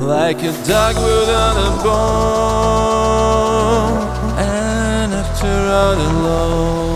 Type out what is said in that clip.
like a dog without a bone, and after all alone.